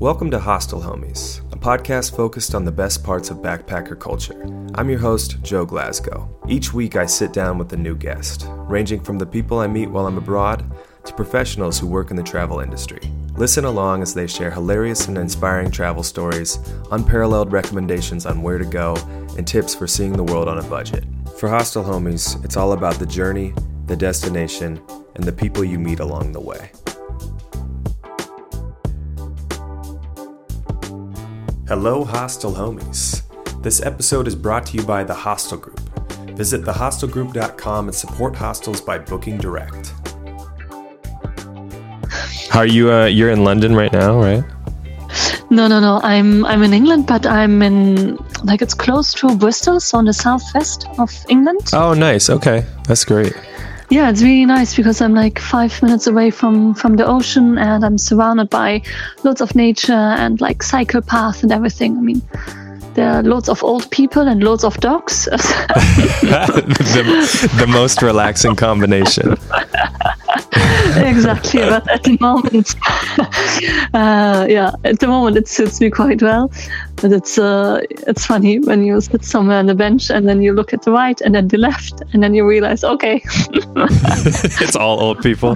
Welcome to Hostel Homies, a podcast focused on the best parts of backpacker culture. I'm your host, Joe Glasgow. Each week I sit down with a new guest, ranging from the people I meet while I'm abroad to professionals who work in the travel industry. Listen along as they share hilarious and inspiring travel stories, unparalleled recommendations on where to go, and tips for seeing the world on a budget. For Hostel Homies, it's all about the journey, the destination, and the people you meet along the way. Hello, Hostel Homies. This episode is brought to you by The Hostel Group. Visit thehostelgroup.com and support hostels by booking direct. How are you? Uh, you're in London right now, right? No, no, no. I'm I'm in England, but I'm in like it's close to Bristol, so on the southwest of England. Oh, nice. Okay, that's great. Yeah, it's really nice because I'm like five minutes away from from the ocean, and I'm surrounded by lots of nature and like cycle paths and everything. I mean, there are lots of old people and lots of dogs. the, the most relaxing combination. exactly, but at the moment, uh, yeah, at the moment it suits me quite well. But it's uh, it's funny when you sit somewhere on the bench and then you look at the right and then the left and then you realize, okay, it's all old people.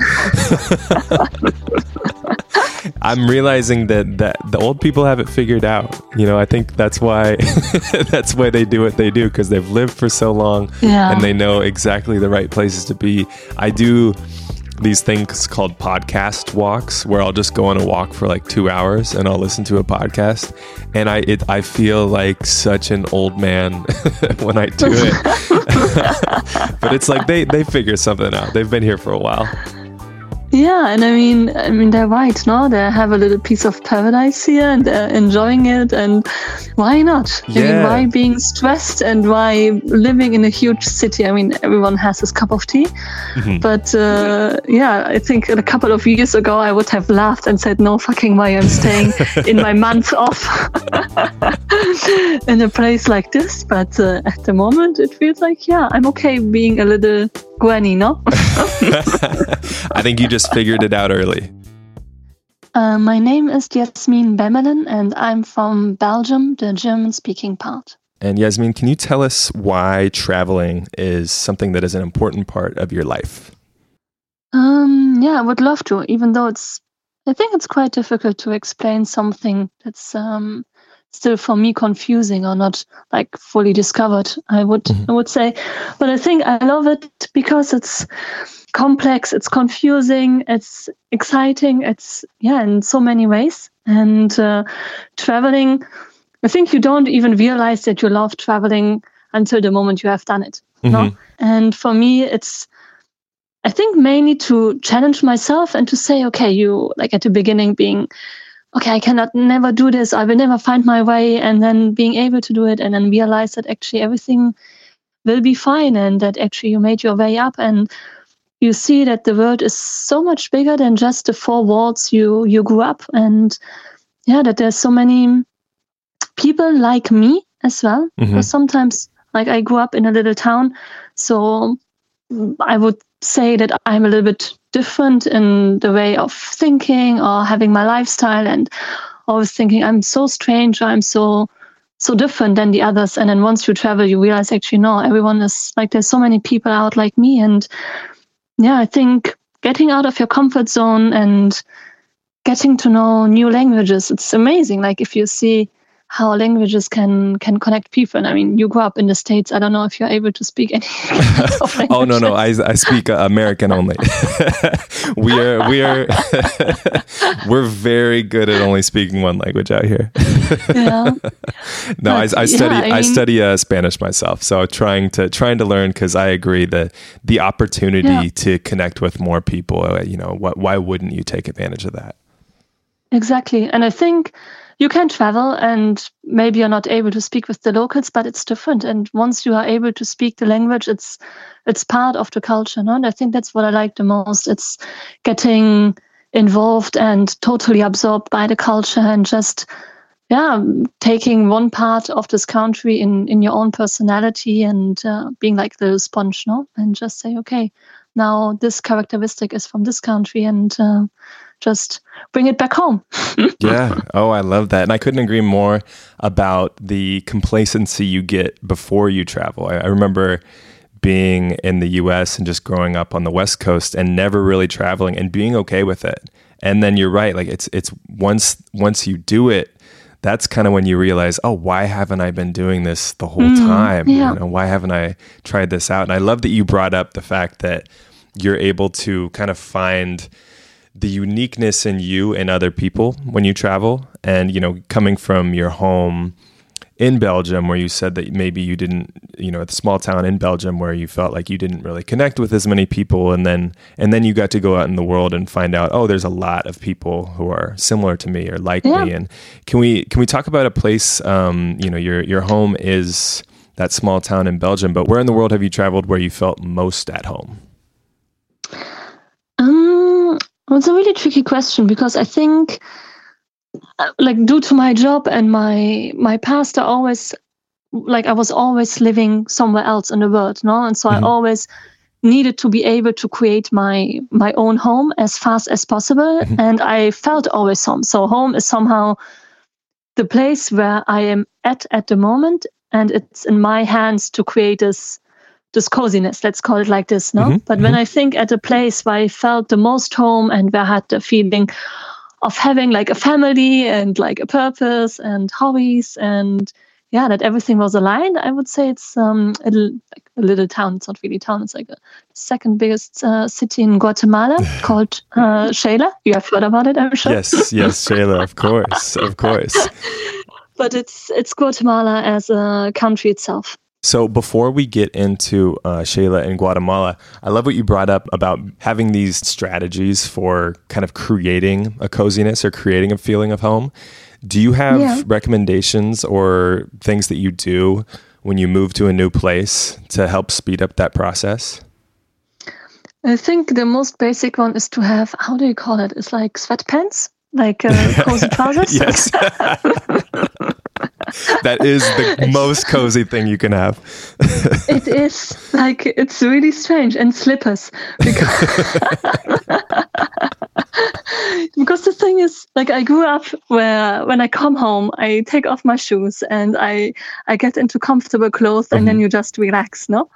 I'm realizing that, that the old people have it figured out. You know, I think that's why that's why they do what they do because they've lived for so long yeah. and they know exactly the right places to be. I do these things called podcast walks where I'll just go on a walk for like two hours and I'll listen to a podcast and I it I feel like such an old man when I do it. but it's like they they figure something out. They've been here for a while. Yeah, and I mean, I mean, they're right, no? They have a little piece of paradise here, and they're enjoying it, and why not? Yeah. I mean, why being stressed, and why living in a huge city? I mean, everyone has his cup of tea, Mhm. but uh, yeah, I think a couple of years ago I would have laughed and said, "No fucking way, I'm staying in my month off in a place like this." But uh, at the moment, it feels like, yeah, I'm okay being a little granny, no? I think you just figured it out early. Uh, my name is Yasmin Bemelen, and I'm from Belgium, the German speaking part. And Yasmin, can you tell us why traveling is something that is an important part of your life? Um, yeah, I would love to, even though it's, I think it's quite difficult to explain something that's um, still for me confusing or not like fully discovered. I would, Mhm. I would say, but I think I love it because it's complex, it's confusing, it's exciting, it's yeah, in so many ways. And uh, traveling, I think you don't even realize that you love traveling until the moment you have done it. No? Mhm. And for me, it's, I think, mainly to challenge myself and to say, okay, you, like at the beginning, being, okay, I cannot never do this, I will never find my way, and then being able to do it, and then realize that actually everything will be fine, and that actually you made your way up, and you see that the world is so much bigger than just the four walls you you grew up, and yeah, that there's so many people like me as well. Mhm. Because sometimes, like I grew up in a little town, so I would say that I'm a little bit different in the way of thinking or having my lifestyle, and always thinking I'm so strange I'm so so different than the others. And then once you travel, you realize actually no, everyone is like there's so many people out like me, and yeah, I think getting out of your comfort zone and getting to know new languages, it's amazing. Like if you see how languages can can connect people. And I mean, you grew up in the states. I don't know if you're able to speak any. oh no no. I, I speak uh, American only. we are we are we're very good at only speaking one language out here. Yeah. no, I, I study yeah, I I, study uh, Spanish myself, so trying to trying to learn because I agree that the opportunity Yeah. to connect with more people, uh, you know, what why wouldn't you take advantage of that? Exactly. And I think you can travel and maybe you're not able to speak with the locals, but it's different. And once you are able to speak the language, it's it's part of the culture. No? And I think that's what I like the most. It's getting involved and totally absorbed by the culture and just yeah, taking one part of this country in in your own personality and uh, being like the sponge, no? And just say, okay, now this characteristic is from this country and uh, just bring it back home. yeah. Oh, I love that. And I couldn't agree more about the complacency you get before you travel. I, I remember being in the US and just growing up on the West Coast and never really traveling and being okay with it. And then you're right, like it's it's once once you do it, that's kind of when you realize, oh, why haven't I been doing this the whole mm, time? Yeah. You know, why haven't I tried this out? And I love that you brought up the fact that you're able to kind of find the uniqueness in you and other people when you travel. And you know coming from your home in Belgium where you said that maybe you didn't you know the small town in Belgium where you felt like you didn't really connect with as many people and then and then you got to go out in the world and find out oh there's a lot of people who are similar to me or like yeah. me and can we can we talk about a place um, you know your your home is that small town in Belgium but where in the world have you traveled where you felt most at home well, it's a really tricky question because I think, uh, like, due to my job and my my past, I always like I was always living somewhere else in the world, no, and so mm-hmm. I always needed to be able to create my my own home as fast as possible, mm-hmm. and I felt always home. So home is somehow the place where I am at at the moment, and it's in my hands to create this this coziness, let's call it like this, no? Mm-hmm, but mm-hmm. when I think at a place where I felt the most home and where I had the feeling of having like a family and like a purpose and hobbies and yeah, that everything was aligned, I would say it's um, a, like a little town. It's not really a town. It's like a second biggest uh, city in Guatemala called uh, Xela. You have heard about it, I'm sure. Yes, yes, Xela, of course, of course. but it's it's Guatemala as a country itself. So before we get into uh, Xela in Guatemala, I love what you brought up about having these strategies for kind of creating a coziness or creating a feeling of home. Do you have yeah. recommendations or things that you do when you move to a new place to help speed up that process? I think the most basic one is to have how do you call it? It's like sweatpants, like uh, cozy trousers. yes. that is the most cozy thing you can have. it is like it's really strange and slippers because because the thing is like I grew up where when I come home I take off my shoes and I I get into comfortable clothes and mm-hmm. then you just relax, no?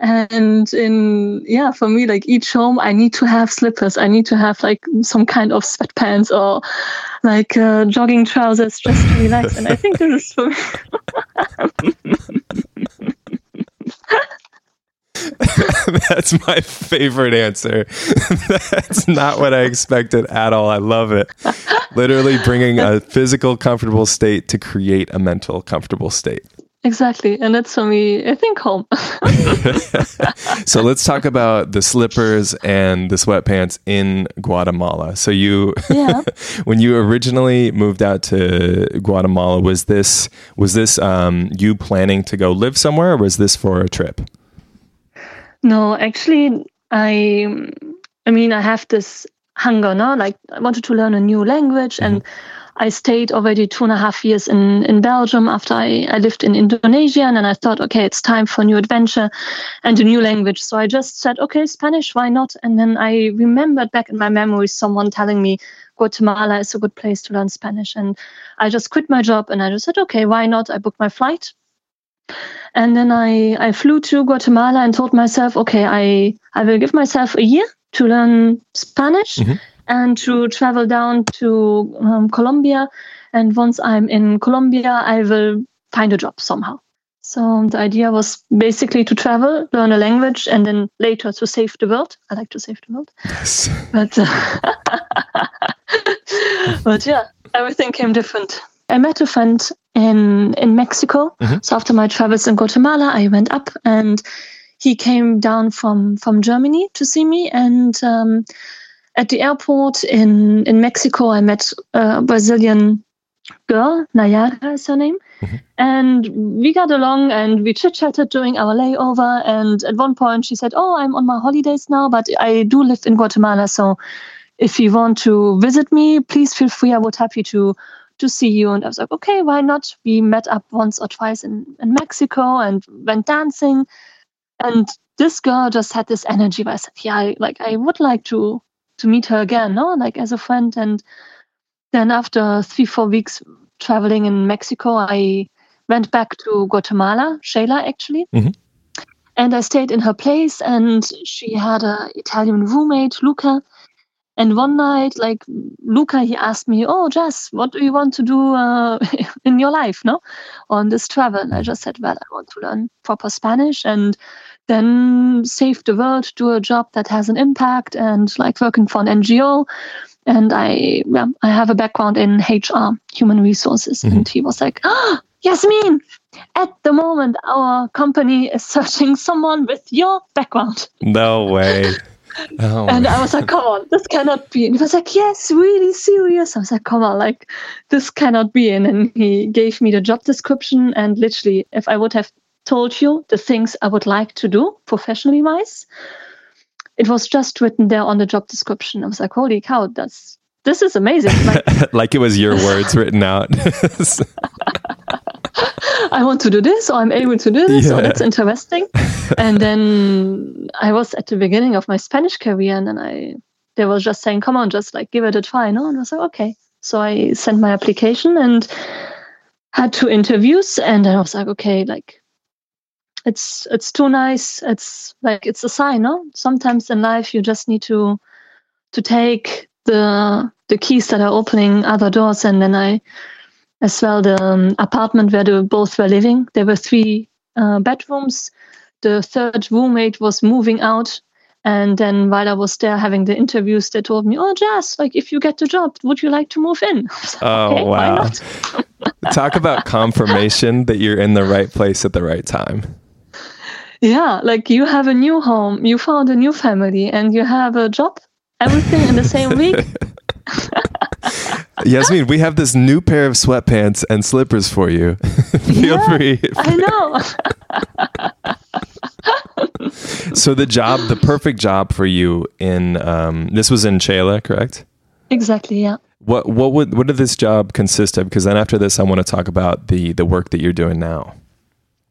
And in yeah for me like each home i need to have slippers i need to have like some kind of sweatpants or like uh, jogging trousers just to relax and i think this is for me That's my favorite answer. That's not what I expected at all. I love it. Literally bringing a physical, comfortable state to create a mental, comfortable state. Exactly. And that's for me, I think, home. so let's talk about the slippers and the sweatpants in Guatemala. So you yeah. when you originally moved out to Guatemala, was this was this um, you planning to go live somewhere or was this for a trip? No, actually I I mean I have this hunger, no? Like I wanted to learn a new language mm-hmm. and I stayed already two and a half years in, in Belgium after I, I lived in Indonesia. And then I thought, okay, it's time for a new adventure and a new language. So I just said, okay, Spanish, why not? And then I remembered back in my memories someone telling me Guatemala is a good place to learn Spanish. And I just quit my job and I just said, okay, why not? I booked my flight. And then I, I flew to Guatemala and told myself, okay, I, I will give myself a year to learn Spanish. Mm-hmm and to travel down to um, Colombia. And once I'm in Colombia, I will find a job somehow. So the idea was basically to travel, learn a language, and then later to save the world. I like to save the world. Yes. But, uh, but yeah, everything came different. I met a friend in in Mexico. Mm-hmm. So after my travels in Guatemala, I went up and he came down from from Germany to see me and um, at the airport in, in Mexico, I met a Brazilian girl, Nayara is her name. Mm-hmm. And we got along and we chit chatted during our layover. And at one point, she said, Oh, I'm on my holidays now, but I do live in Guatemala. So if you want to visit me, please feel free. I would happy to to see you. And I was like, okay, why not? We met up once or twice in, in Mexico and went dancing. And this girl just had this energy where I said, yeah, I, like I would like to to meet her again, no, like as a friend. And then after three, four weeks traveling in Mexico, I went back to Guatemala, Xela actually. Mhm. And I stayed in her place and she had an Italian roommate, Luca. And one night, like Luca, he asked me, "Oh, Jess, what do you want to do uh, in your life, no, on this travel?" And I just said, "Well, I want to learn proper Spanish and then save the world, do a job that has an impact, and like working for an NGO." And I, yeah, I have a background in HR, human resources. Mhm. And he was like, "Ah, Yasmin, at the moment, our company is searching someone with your background." No way. Oh, And I was like, come on, this cannot be. And he was like, yes, really serious. I was like, come on, like, this cannot be. And then he gave me the job description. And literally, if I would have told you the things I would like to do professionally wise, it was just written there on the job description. I was like, holy cow, that's this is amazing. Like, like it was your words written out. I want to do this, or I'm able to do this, Yeah. or that's interesting. and then I was at the beginning of my Spanish career, and then I they were just saying, "Come on, just like give it a try," no? And I was like, "Okay." So I sent my application and had two interviews, and I was like, "Okay, like it's it's too nice. It's like it's a sign, no? Sometimes in life you just need to to take the the keys that are opening other doors, and then I." as well the um, apartment where they both were living. There were three uh, bedrooms. The third roommate was moving out. And then while I was there having the interviews, they told me, Oh, Jess, like if you get the job, would you like to move in? Like, Oh, "Okay, wow. not?" Talk about confirmation that you're in the right place at the right time. Yeah, like you have a new home, you found a new family, and you have a job, everything in the same week. Yasmin, we have this new pair of sweatpants and slippers for you. Feel Yeah, free. I know. So the job, the perfect job for you in um, this was in Xela, correct? exactly, yeah. What what would what did this job consist of? Because then after this, I want to talk about the the work that you're doing now.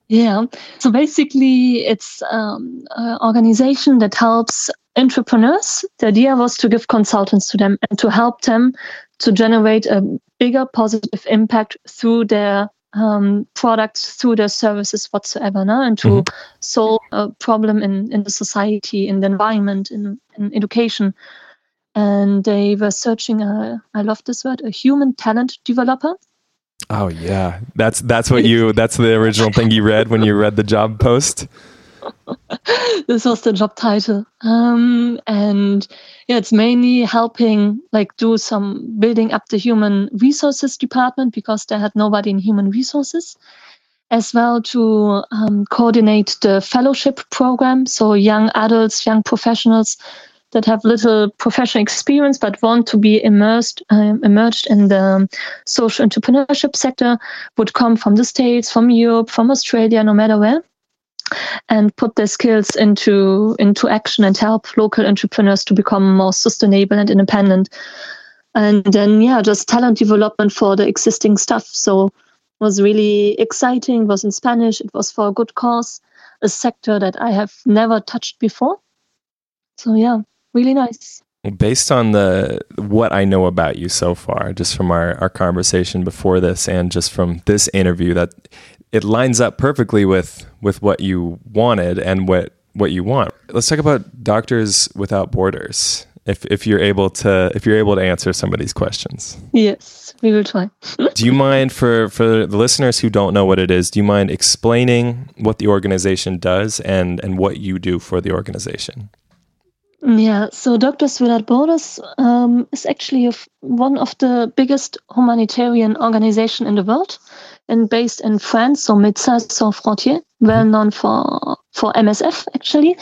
Yeah. So basically, it's um, an organization that helps entrepreneurs. The idea was to give consultants to them and to help them to generate a bigger positive impact through their um, products, through their services whatsoever, no? and to Mhm. solve a problem in, in the society, in the environment, in, in education. And they were searching, a, I love this word, a human talent developer. Oh yeah, that's that's what you that's the original thing you read when you read the job post. this was the job title. Um, and yeah it's mainly helping like do some building up the human resources department because they had nobody in human resources as well to um, coordinate the fellowship program. So young adults young professionals that have little professional experience but want to be immersed um, immersed in the social entrepreneurship sector would come from the states from europe from australia no matter where and put their skills into into action and help local entrepreneurs to become more sustainable and independent. And then yeah just talent development for the existing stuff so was really exciting it was in spanish it was for a good cause a sector that i have never touched before. So yeah really nice Based on the what I know about you so far, just from our, our conversation before this and just from this interview, that it lines up perfectly with with what you wanted and what what you want. Let's talk about Doctors Without Borders. If if you're able to if you're able to answer some of these questions. yes we will try Do you mind for for the listeners who don't know what it is, do you mind explaining what the organization does and and what you do for the organization? Yeah, so Doctors Without Borders um, is actually one of the biggest humanitarian organization in the world, and based in France, so Médecins Sans Frontières, well known for for MSF actually,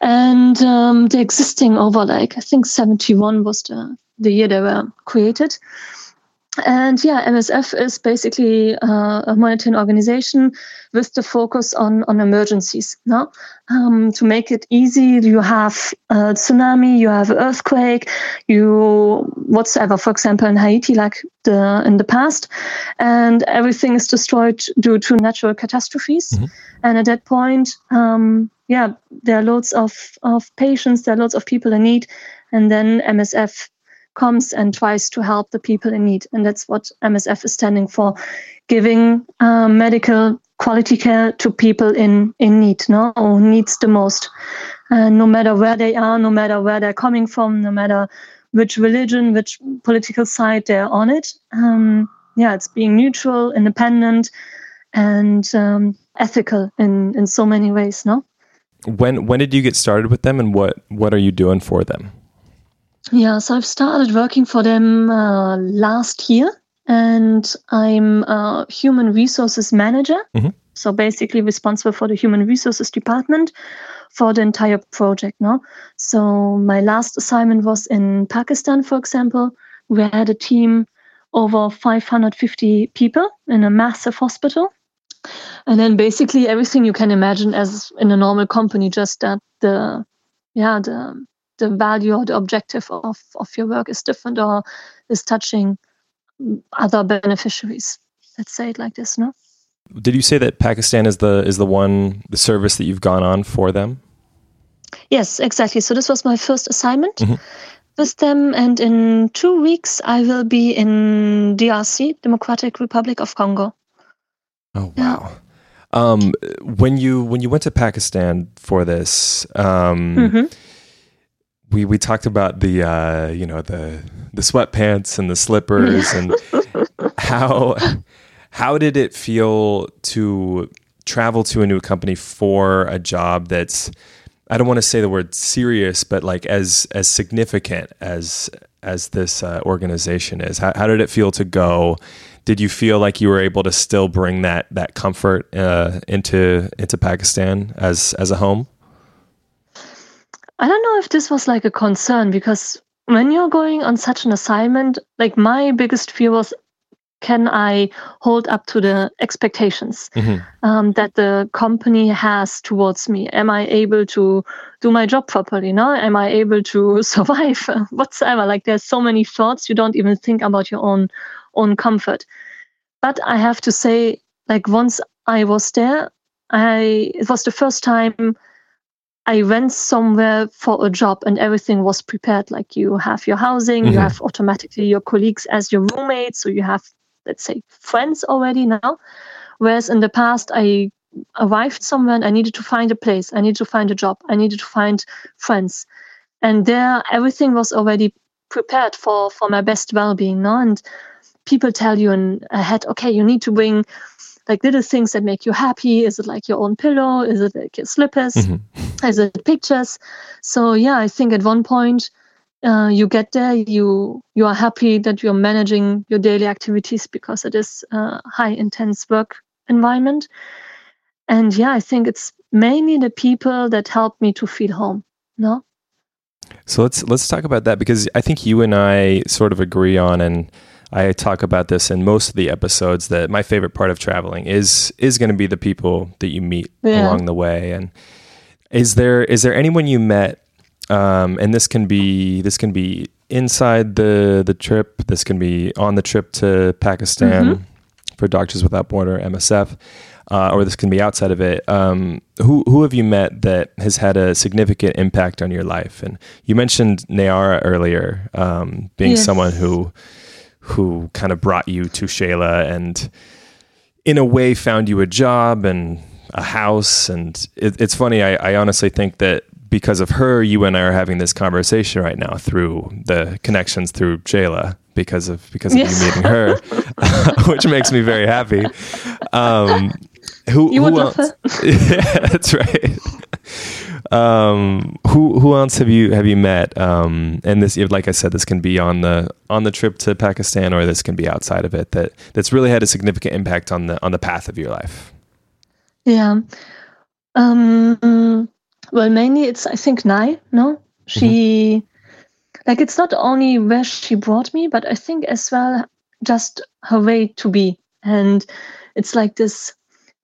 and um, they're existing over like I think seventy one was the the year they were created, and yeah, MSF is basically uh, a humanitarian organization with the focus on, on emergencies. No? Um, to make it easy, you have a tsunami, you have earthquake, you whatsoever, for example, in Haiti, like the in the past, and everything is destroyed due to natural catastrophes. Mm-hmm. And at that point, um, yeah, there are loads of, of patients, there are loads of people in need, and then MSF comes and tries to help the people in need. And that's what MSF is standing for giving uh, medical quality care to people in, in need, no? who needs the most. And no matter where they are, no matter where they're coming from, no matter which religion, which political side they're on it. Um, yeah, it's being neutral, independent, and um, ethical in, in so many ways, no? When when did you get started with them and what what are you doing for them? Yeah, so I've started working for them uh, last year, and I'm a human resources manager. Mm-hmm. So basically responsible for the human resources department for the entire project. No, so my last assignment was in Pakistan, for example. We had a team over 550 people in a massive hospital. And then basically everything you can imagine as in a normal company, just that the yeah, the the value or the objective of, of your work is different or is touching other beneficiaries. Let's say it like this, no? Did you say that Pakistan is the is the one the service that you've gone on for them? Yes, exactly. So this was my first assignment mm-hmm. with them, and in two weeks I will be in DRC, Democratic Republic of Congo. Oh wow! Yeah. Um, when you when you went to Pakistan for this, um, mm-hmm we we talked about the uh, you know the the sweatpants and the slippers and how how did it feel to travel to a new company for a job that's I don't want to say the word serious, but like as as significant as as this uh, organization is. How, how did it feel to go? Did you feel like you were able to still bring that that comfort uh, into into Pakistan as as a home? I don't know if this was like a concern because when you're going on such an assignment, like my biggest fear was can I hold up to the expectations mm-hmm. um, that the company has towards me? Am I able to do my job properly? No, am I able to survive whatsoever? Like there's so many thoughts you don't even think about your own own comfort. But I have to say, like once I was there, I it was the first time I went somewhere for a job and everything was prepared. Like you have your housing, mm-hmm. you have automatically your colleagues as your roommates, so you have, let's say, friends already now. Whereas in the past, I arrived somewhere and I needed to find a place, I needed to find a job, I needed to find friends. And there, everything was already prepared for for my best well-being. No? And people tell you in ahead, okay, you need to bring like little things that make you happy? Is it like your own pillow? Is it like your slippers? Mm-hmm. Is it pictures? So yeah, I think at one point uh, you get there, you you are happy that you're managing your daily activities because it is a high intense work environment. And yeah, I think it's mainly the people that help me to feel home. No. So let's let's talk about that because I think you and I sort of agree on and I talk about this in most of the episodes that my favorite part of traveling is is going to be the people that you meet yeah. along the way. And is there is there anyone you met? Um, and this can be this can be inside the the trip. This can be on the trip to Pakistan mm-hmm. for Doctors Without Border (MSF), uh, or this can be outside of it. Um, who who have you met that has had a significant impact on your life? And you mentioned Nayara earlier, um, being yes. someone who who kind of brought you to Xela and in a way found you a job and a house. And it, it's funny, I, I honestly think that because of her, you and I are having this conversation right now through the connections through Xela because of because of you meeting her, which makes me very happy. Um, who, you who else? yeah, that's right. Um, who who else have you have you met? Um, and this, like I said, this can be on the on the trip to Pakistan, or this can be outside of it. That that's really had a significant impact on the on the path of your life. Yeah. Um, well, mainly it's I think Nai. No, she mm-hmm. like it's not only where she brought me, but I think as well just her way to be. And it's like this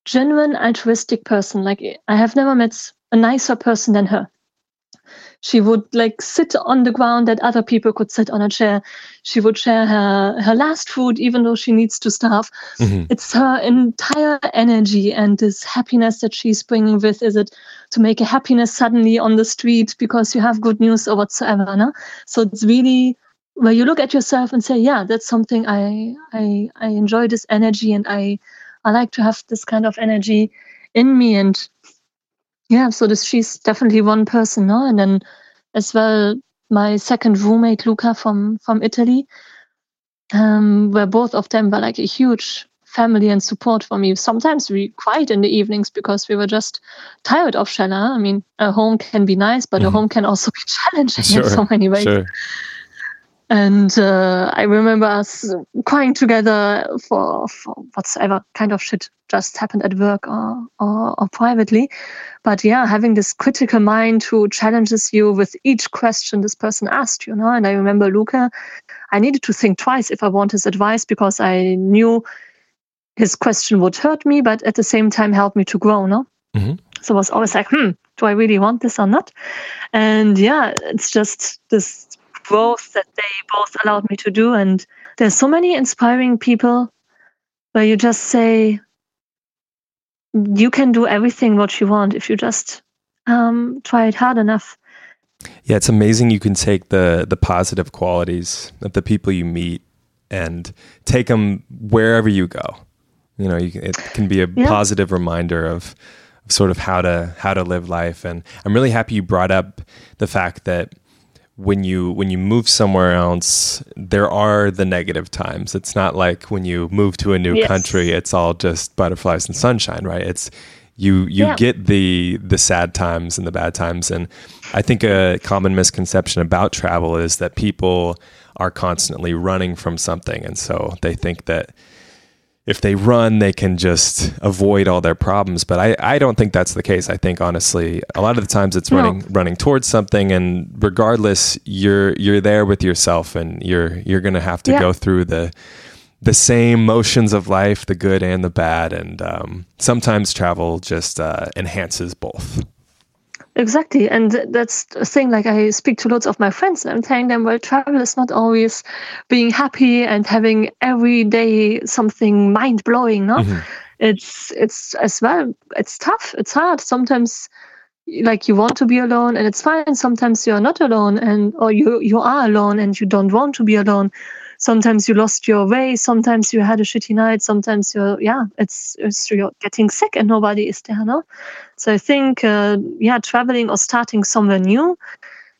genuine altruistic person. Like I have never met a nicer person than her. She would like sit on the ground that other people could sit on a chair. She would share her, her last food, even though she needs to starve. Mm-hmm. It's her entire energy and this happiness that she's bringing with. Is it to make a happiness suddenly on the street because you have good news or whatsoever? No? So it's really where you look at yourself and say, yeah, that's something I, I, I enjoy this energy and I, I like to have this kind of energy in me. And yeah, so this she's definitely one person, no? And then as well, my second roommate Luca from from Italy, um, where both of them were like a huge family and support for me. Sometimes we cried in the evenings because we were just tired of Xela. I mean, a home can be nice, but mm-hmm. a home can also be challenging sure, in so many ways. Sure. And uh, I remember us crying together for, for whatsoever kind of shit just happened at work or, or, or privately. But yeah, having this critical mind who challenges you with each question this person asked, you know. And I remember Luca, I needed to think twice if I want his advice because I knew his question would hurt me, but at the same time help me to grow, no? Mm-hmm. So I was always like, hmm, do I really want this or not? And yeah, it's just this growth that they both allowed me to do. And there's so many inspiring people where you just say, you can do everything what you want if you just um, try it hard enough. Yeah, it's amazing you can take the the positive qualities of the people you meet and take them wherever you go. You know, you, it can be a yeah. positive reminder of, of sort of how to how to live life. And I'm really happy you brought up the fact that when you when you move somewhere else there are the negative times it's not like when you move to a new yes. country it's all just butterflies and sunshine right it's you you yeah. get the the sad times and the bad times and i think a common misconception about travel is that people are constantly running from something and so they think that if they run, they can just avoid all their problems. But I, I don't think that's the case. I think honestly, a lot of the times it's no. running running towards something, and regardless, you're you're there with yourself, and you're you're gonna have to yeah. go through the the same motions of life, the good and the bad, and um, sometimes travel just uh, enhances both. Exactly. And that's the thing. Like, I speak to lots of my friends and I'm telling them, well, travel is not always being happy and having every day something mind blowing. No, mm-hmm. it's, it's as well, it's tough. It's hard. Sometimes, like, you want to be alone and it's fine. Sometimes you're not alone and, or you, you are alone and you don't want to be alone sometimes you lost your way sometimes you had a shitty night sometimes you're yeah it's, it's you're getting sick and nobody is there no? So i think uh, yeah traveling or starting somewhere new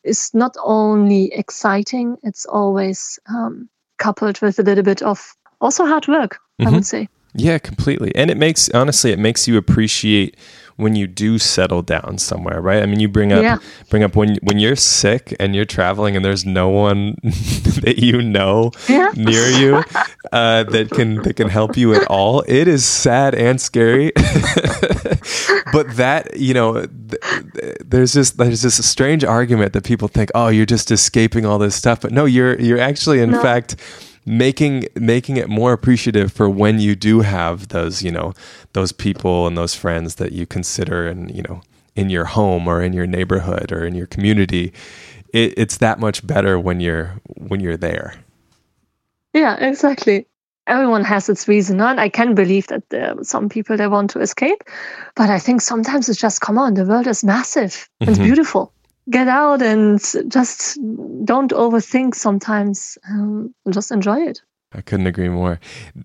is not only exciting it's always um, coupled with a little bit of also hard work mm-hmm. i would say. Yeah completely. And it makes honestly it makes you appreciate when you do settle down somewhere, right? I mean, you bring up yeah. bring up when when you're sick and you're traveling and there's no one that you know yeah. near you uh, that can that can help you at all. It is sad and scary, but that you know, th- there's just there's just a strange argument that people think, oh, you're just escaping all this stuff, but no, you're you're actually in no. fact making making it more appreciative for when you do have those you know those people and those friends that you consider and you know in your home or in your neighborhood or in your community it, it's that much better when you're when you're there. Yeah exactly. Everyone has its reason and i can believe that there are some people that want to escape but i think sometimes it's just come on the world is massive. It's mm-hmm. beautiful get out and just don't overthink sometimes um, just enjoy it i couldn't agree more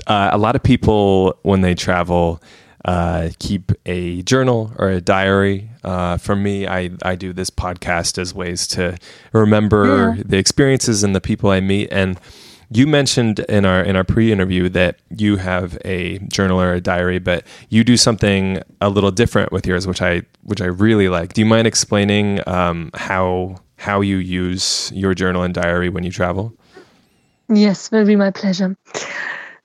uh, a lot of people when they travel uh, keep a journal or a diary. Uh, for me, I, I do this podcast as ways to remember yeah. the experiences and the people I meet. And you mentioned in our in our pre-interview that you have a journal or a diary, but you do something a little different with yours, which I which I really like. Do you mind explaining um, how how you use your journal and diary when you travel? Yes, will be my pleasure.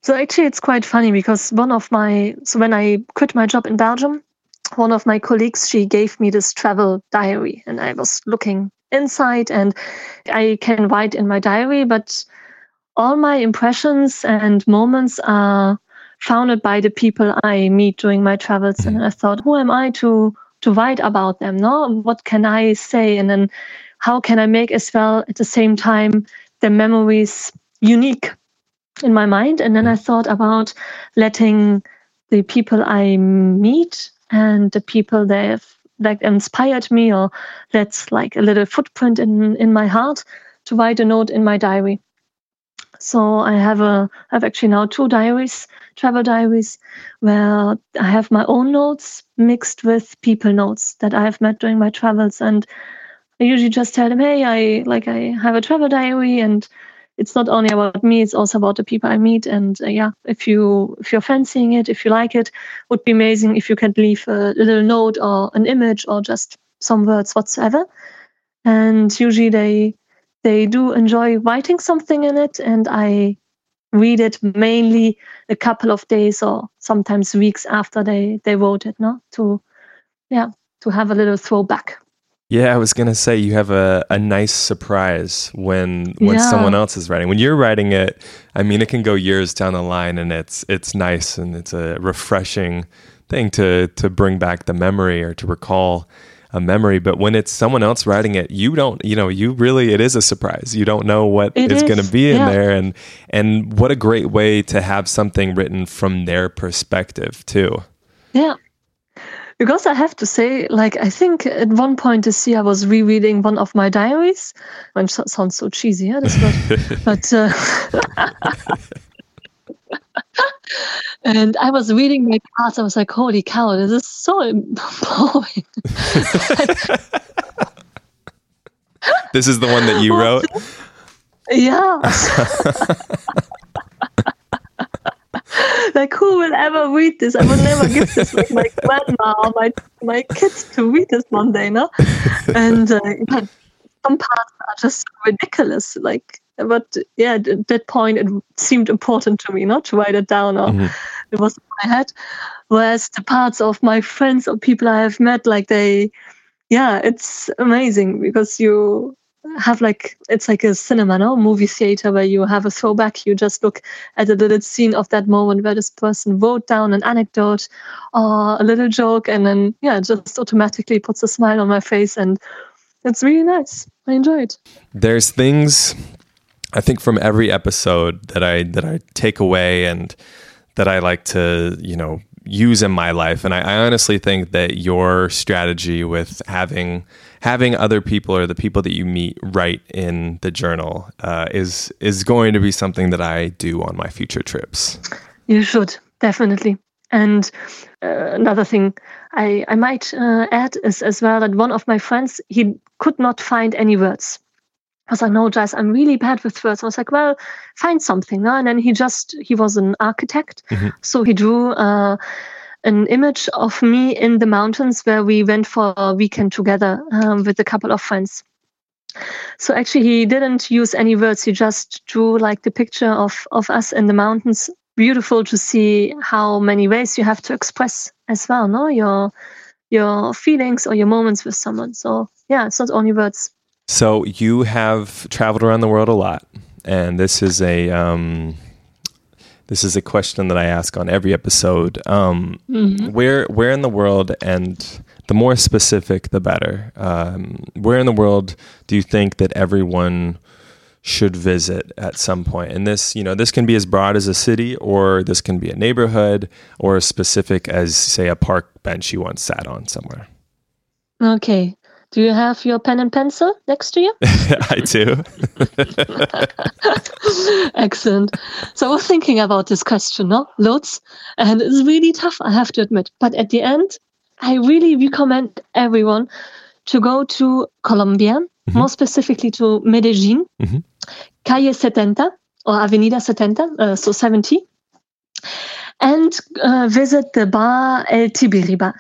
So actually, it's quite funny because one of my so when I quit my job in Belgium, one of my colleagues she gave me this travel diary, and I was looking inside, and I can write in my diary, but all my impressions and moments are founded by the people I meet during my travels. Mm-hmm. And I thought, who am I to to write about them? No, what can I say? And then how can I make as well at the same time the memories unique in my mind? And then I thought about letting the people I meet and the people that have like inspired me or that's like a little footprint in in my heart to write a note in my diary. So I have a I have actually now two diaries, travel diaries, where I have my own notes mixed with people notes that I have met during my travels, and I usually just tell them, hey, I like I have a travel diary, and it's not only about me; it's also about the people I meet. And uh, yeah, if you if you're fancying it, if you like it, would be amazing if you can leave a little note or an image or just some words whatsoever. And usually they they do enjoy writing something in it, and I read it mainly a couple of days or sometimes weeks after they they wrote it, no, to yeah, to have a little throwback. Yeah, I was gonna say you have a, a nice surprise when when yeah. someone else is writing. When you're writing it, I mean, it can go years down the line, and it's it's nice and it's a refreshing thing to to bring back the memory or to recall a memory. But when it's someone else writing it, you don't, you know, you really, it is a surprise. You don't know what it is, is. going to be in yeah. there. And, and what a great way to have something written from their perspective too. Yeah. Because I have to say, like, I think at one point this year I was rereading one of my diaries, which sounds so cheesy, yeah, this word. but uh, and I was reading my parts. I was like, holy cow, this is so boring. this is the one that you wrote? Yeah. like who will ever read this? I will never give this to my grandma or my my kids to read this one day, no? And uh, some parts are just ridiculous. Like but yeah, at that point it seemed important to me not to write it down or mm-hmm. it was in my head. Whereas the parts of my friends or people I have met, like they, yeah, it's amazing because you have like it's like a cinema, no movie theater where you have a throwback. You just look at a little scene of that moment where this person wrote down an anecdote or a little joke, and then yeah, it just automatically puts a smile on my face, and it's really nice. I enjoy it. There's things I think from every episode that I that I take away and that I like to you know use in my life, and I, I honestly think that your strategy with having having other people or the people that you meet write in the journal uh, is is going to be something that I do on my future trips. You should definitely. And uh, another thing I, I might uh, add is as well that one of my friends he could not find any words I was like, no, Jess, I'm really bad with words. I was like, well, find something. No? And then he just, he was an architect. Mm-hmm. So he drew uh, an image of me in the mountains where we went for a weekend together um, with a couple of friends. So actually, he didn't use any words. He just drew like the picture of, of us in the mountains. Beautiful to see how many ways you have to express as well, no? Your your feelings or your moments with someone. So yeah, it's not only words. So you have traveled around the world a lot, and this is a um, this is a question that I ask on every episode. Um, mm-hmm. Where where in the world, and the more specific, the better. Um, where in the world do you think that everyone should visit at some point? And this, you know, this can be as broad as a city, or this can be a neighborhood, or as specific as, say, a park bench you once sat on somewhere. Okay. Do you have your pen and pencil next to you? I do. Excellent. So I was thinking about this question, no? Loads. And it's really tough, I have to admit. But at the end, I really recommend everyone to go to Colombia, mm-hmm. more specifically to Medellin, mm-hmm. Calle 70 or Avenida 70, uh, so 70, and uh, visit the bar El Tibiri Bar.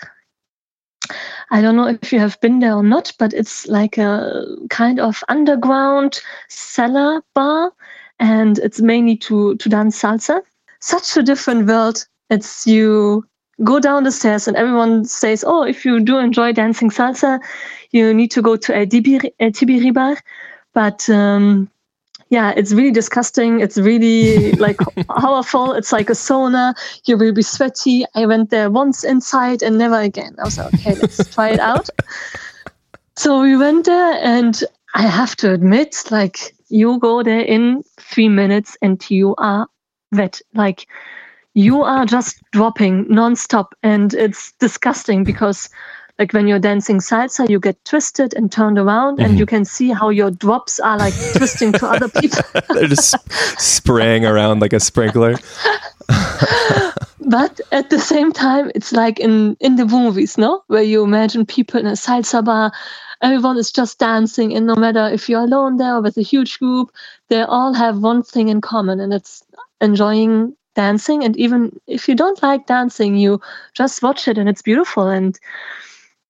I don't know if you have been there or not, but it's like a kind of underground cellar bar, and it's mainly to to dance salsa. Such a different world. It's you go down the stairs and everyone says, "Oh, if you do enjoy dancing salsa, you need to go to El Tibiri, El Tibiri Bar." But um, yeah, it's really disgusting. It's really like powerful. It's like a sauna. You will be sweaty. I went there once inside and never again. I was like, okay, let's try it out. So we went there, and I have to admit, like, you go there in three minutes and you are wet. Like, you are just dropping nonstop, and it's disgusting because like when you're dancing salsa, you get twisted and turned around, mm-hmm. and you can see how your drops are like twisting to other people. They're just spraying around like a sprinkler. but at the same time, it's like in in the movies, no, where you imagine people in a salsa bar. Everyone is just dancing, and no matter if you're alone there or with a huge group, they all have one thing in common, and it's enjoying dancing. And even if you don't like dancing, you just watch it, and it's beautiful. And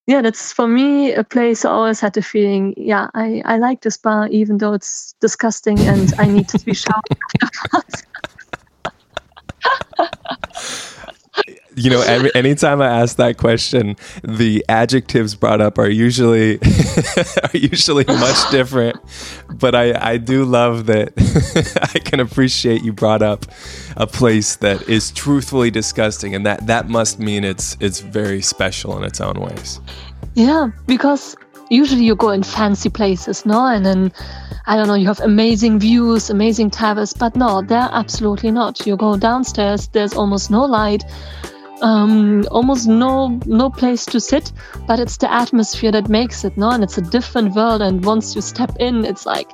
yeah, that's for me a place I always had the feeling, yeah, I, I like this bar even though it's disgusting and I need to be showered you know, every, anytime I ask that question, the adjectives brought up are usually are usually much different. But I I do love that I can appreciate you brought up a place that is truthfully disgusting, and that that must mean it's it's very special in its own ways. Yeah, because usually you go in fancy places, no, and then I don't know, you have amazing views, amazing towers, but no, they're absolutely not. You go downstairs, there's almost no light um, almost no no place to sit but it's the atmosphere that makes it no? And it's a different world and once you step in it's like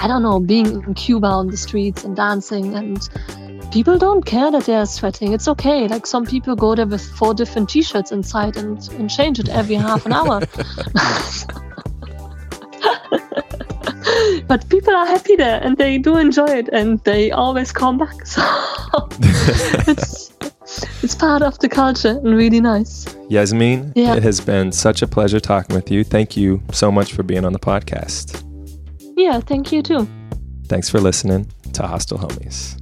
i don't know being in cuba on the streets and dancing and people don't care that they're sweating. It's okay. Like some people go there with four different t-shirts inside and, and change it every half an hour. But people are happy there and they do enjoy it and they always come back. So it's it's part of the culture and really nice. Yasmin, yeah. it has been such a pleasure talking with you. Thank you so much for being on the podcast. Yeah, thank you too. Thanks for listening to Hostel Homies.